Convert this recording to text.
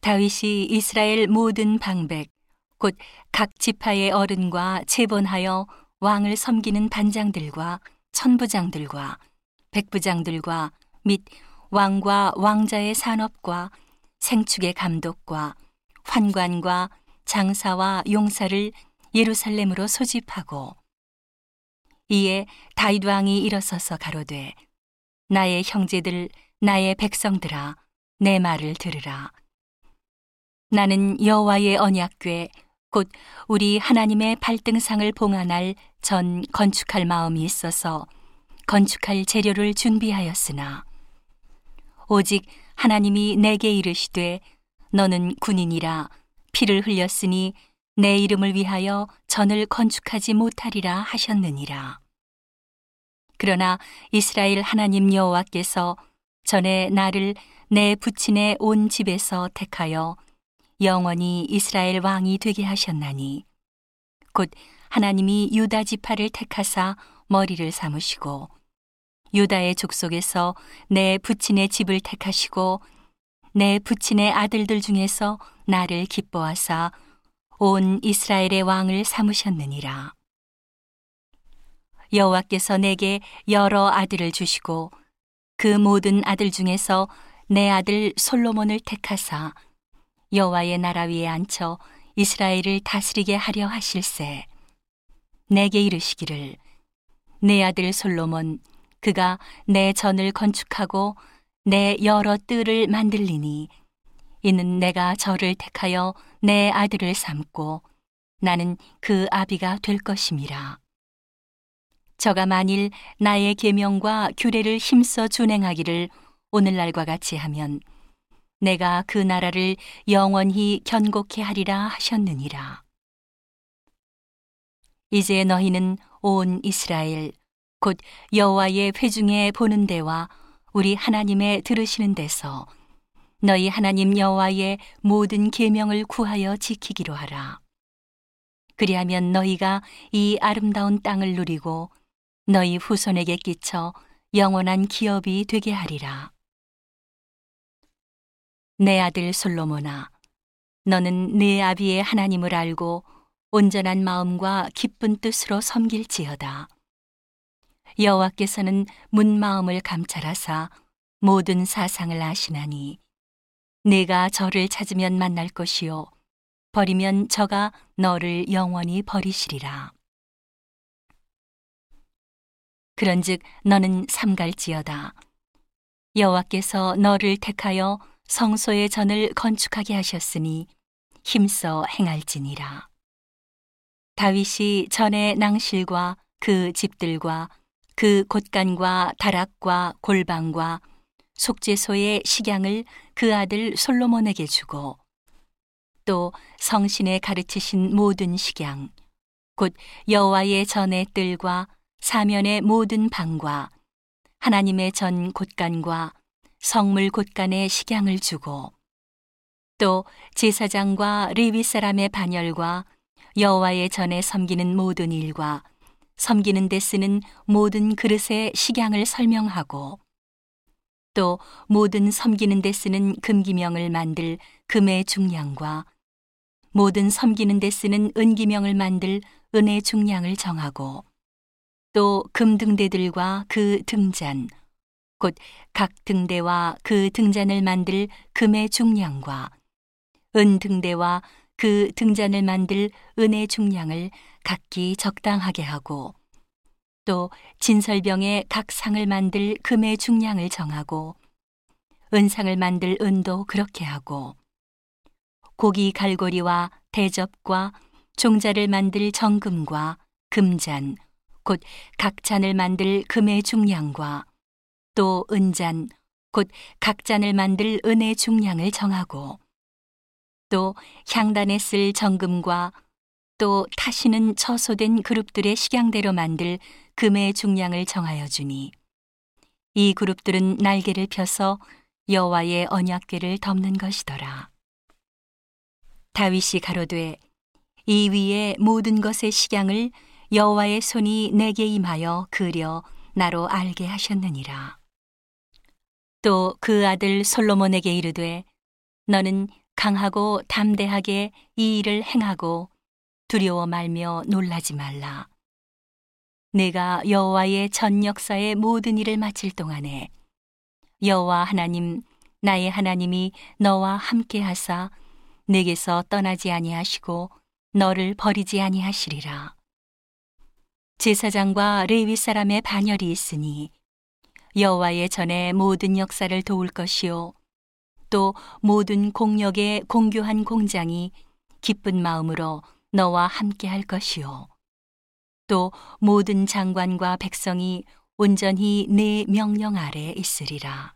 다윗이 이스라엘 모든 방백 곧 각 지파의 어른과 체본하여 왕을 섬기는 반장들과 천부장들과 백부장들과 및 왕과 왕자의 산업과 생축의 감독과 환관과 장사와 용사를 예루살렘으로 소집하고 이에 다윗 왕이 일어서서 가로되 나의 형제들 나의 백성들아 내 말을 들으라 나는 여호와의 언약궤 곧 우리 하나님의 발등상을 봉안할 전 건축할 마음이 있어서 건축할 재료를 준비하였으나 오직 하나님이 내게 이르시되 너는 군인이라 피를 흘렸으니 내 이름을 위하여 전을 건축하지 못하리라 하셨느니라. 그러나 이스라엘 하나님 여호와께서 전에 나를 내 부친의 온 집에서 택하여 영원히 이스라엘 왕이 되게 하셨나니 곧 하나님이 유다 지파를 택하사 머리를 삼으시고 유다의 족속에서 내 부친의 집을 택하시고 내 부친의 아들들 중에서 나를 기뻐하사 온 이스라엘의 왕을 삼으셨느니라. 여호와께서 내게 여러 아들을 주시고 그 모든 아들 중에서 내 아들 솔로몬을 택하사 여호와의 나라 위에 앉혀 이스라엘을 다스리게 하려 하실세. 내게 이르시기를 내 아들 솔로몬 그가 내 전을 건축하고 내 여러 뜰을 만들리니 이는 내가 저를 택하여 내 아들을 삼고 나는 그 아비가 될 것임이라. 저가 만일 나의 계명과 규례를 힘써 준행하기를 오늘날과 같이 하면 내가 그 나라를 영원히 견고케 하리라 하셨느니라. 이제 너희는 온 이스라엘 곧 여호와의 회중에 보는 데와 우리 하나님의 들으시는 데서 너희 하나님 여호와의 모든 계명을 구하여 지키기로 하라. 그리하면 너희가 이 아름다운 땅을 누리고 너희 후손에게 끼쳐 영원한 기업이 되게 하리라. 내 아들 솔로몬아, 너는 내 아비의 하나님을 알고 온전한 마음과 기쁜 뜻으로 섬길지어다. 여호와께서는 문 마음을 감찰하사 모든 사상을 아시나니 내가 저를 찾으면 만날 것이요 버리면 저가 너를 영원히 버리시리라. 그런즉 너는 삼갈지어다. 여호와께서 너를 택하여 성소의 전을 건축하게 하셨으니 힘써 행할지니라. 다윗이 전의 낭실과 그 집들과 그 곳간과 다락과 골방과 속죄소의 식양을 그 아들 솔로몬에게 주고 또 성신에 가르치신 모든 식양 곧 여호와의 전의 뜰과 사면의 모든 방과 하나님의 전 곳간과 성물 곳간에 식양을 주고 또 제사장과 레위 사람의 반열과 여호와의 전에 섬기는 모든 일과 섬기는 데 쓰는 모든 그릇의 식양을 설명하고 또 모든 섬기는 데 쓰는 금기명을 만들 금의 중량과 모든 섬기는 데 쓰는 은기명을 만들 은의 중량을 정하고 또 금등대들과 그 등잔 곧 각 등대와 그 등잔을 만들 금의 중량과 은 등대와 그 등잔을 만들 은의 중량을 각기 적당하게 하고 또 진설병의 각 상을 만들 금의 중량을 정하고 은상을 만들 은도 그렇게 하고 고기 갈고리와 대접과 종자를 만들 정금과 금잔 곧 각 잔을 만들 금의 중량과 또 은잔 곧 각 잔을 만들 은의 중량을 정하고 또 향단에 쓸 정금과 또 타시는 처소된 그룹들의 식양대로 만들 금의 중량을 정하여 주니 이 그룹들은 날개를 펴서 여호와의 언약궤를 덮는 것이더라. 다윗이 가로되 이 위에 모든 것의 식양을 여호와의 손이 내게 임하여 그려 나로 알게 하셨느니라. 또 그 아들 솔로몬에게 이르되 너는 강하고 담대하게 이 일을 행하고 두려워 말며 놀라지 말라. 내가 여호와의 전 역사의 모든 일을 마칠 동안에 여호와 하나님 나의 하나님이 너와 함께 하사 내게서 떠나지 아니하시고 너를 버리지 아니하시리라. 제사장과 레위 사람의 반열이 있으니 여호와의 전에 모든 역사를 도울 것이요 또 모든 공력의 공교한 공장이 기쁜 마음으로 너와 함께 할 것이요 또 모든 장관과 백성이 온전히 내 명령 아래 있으리라.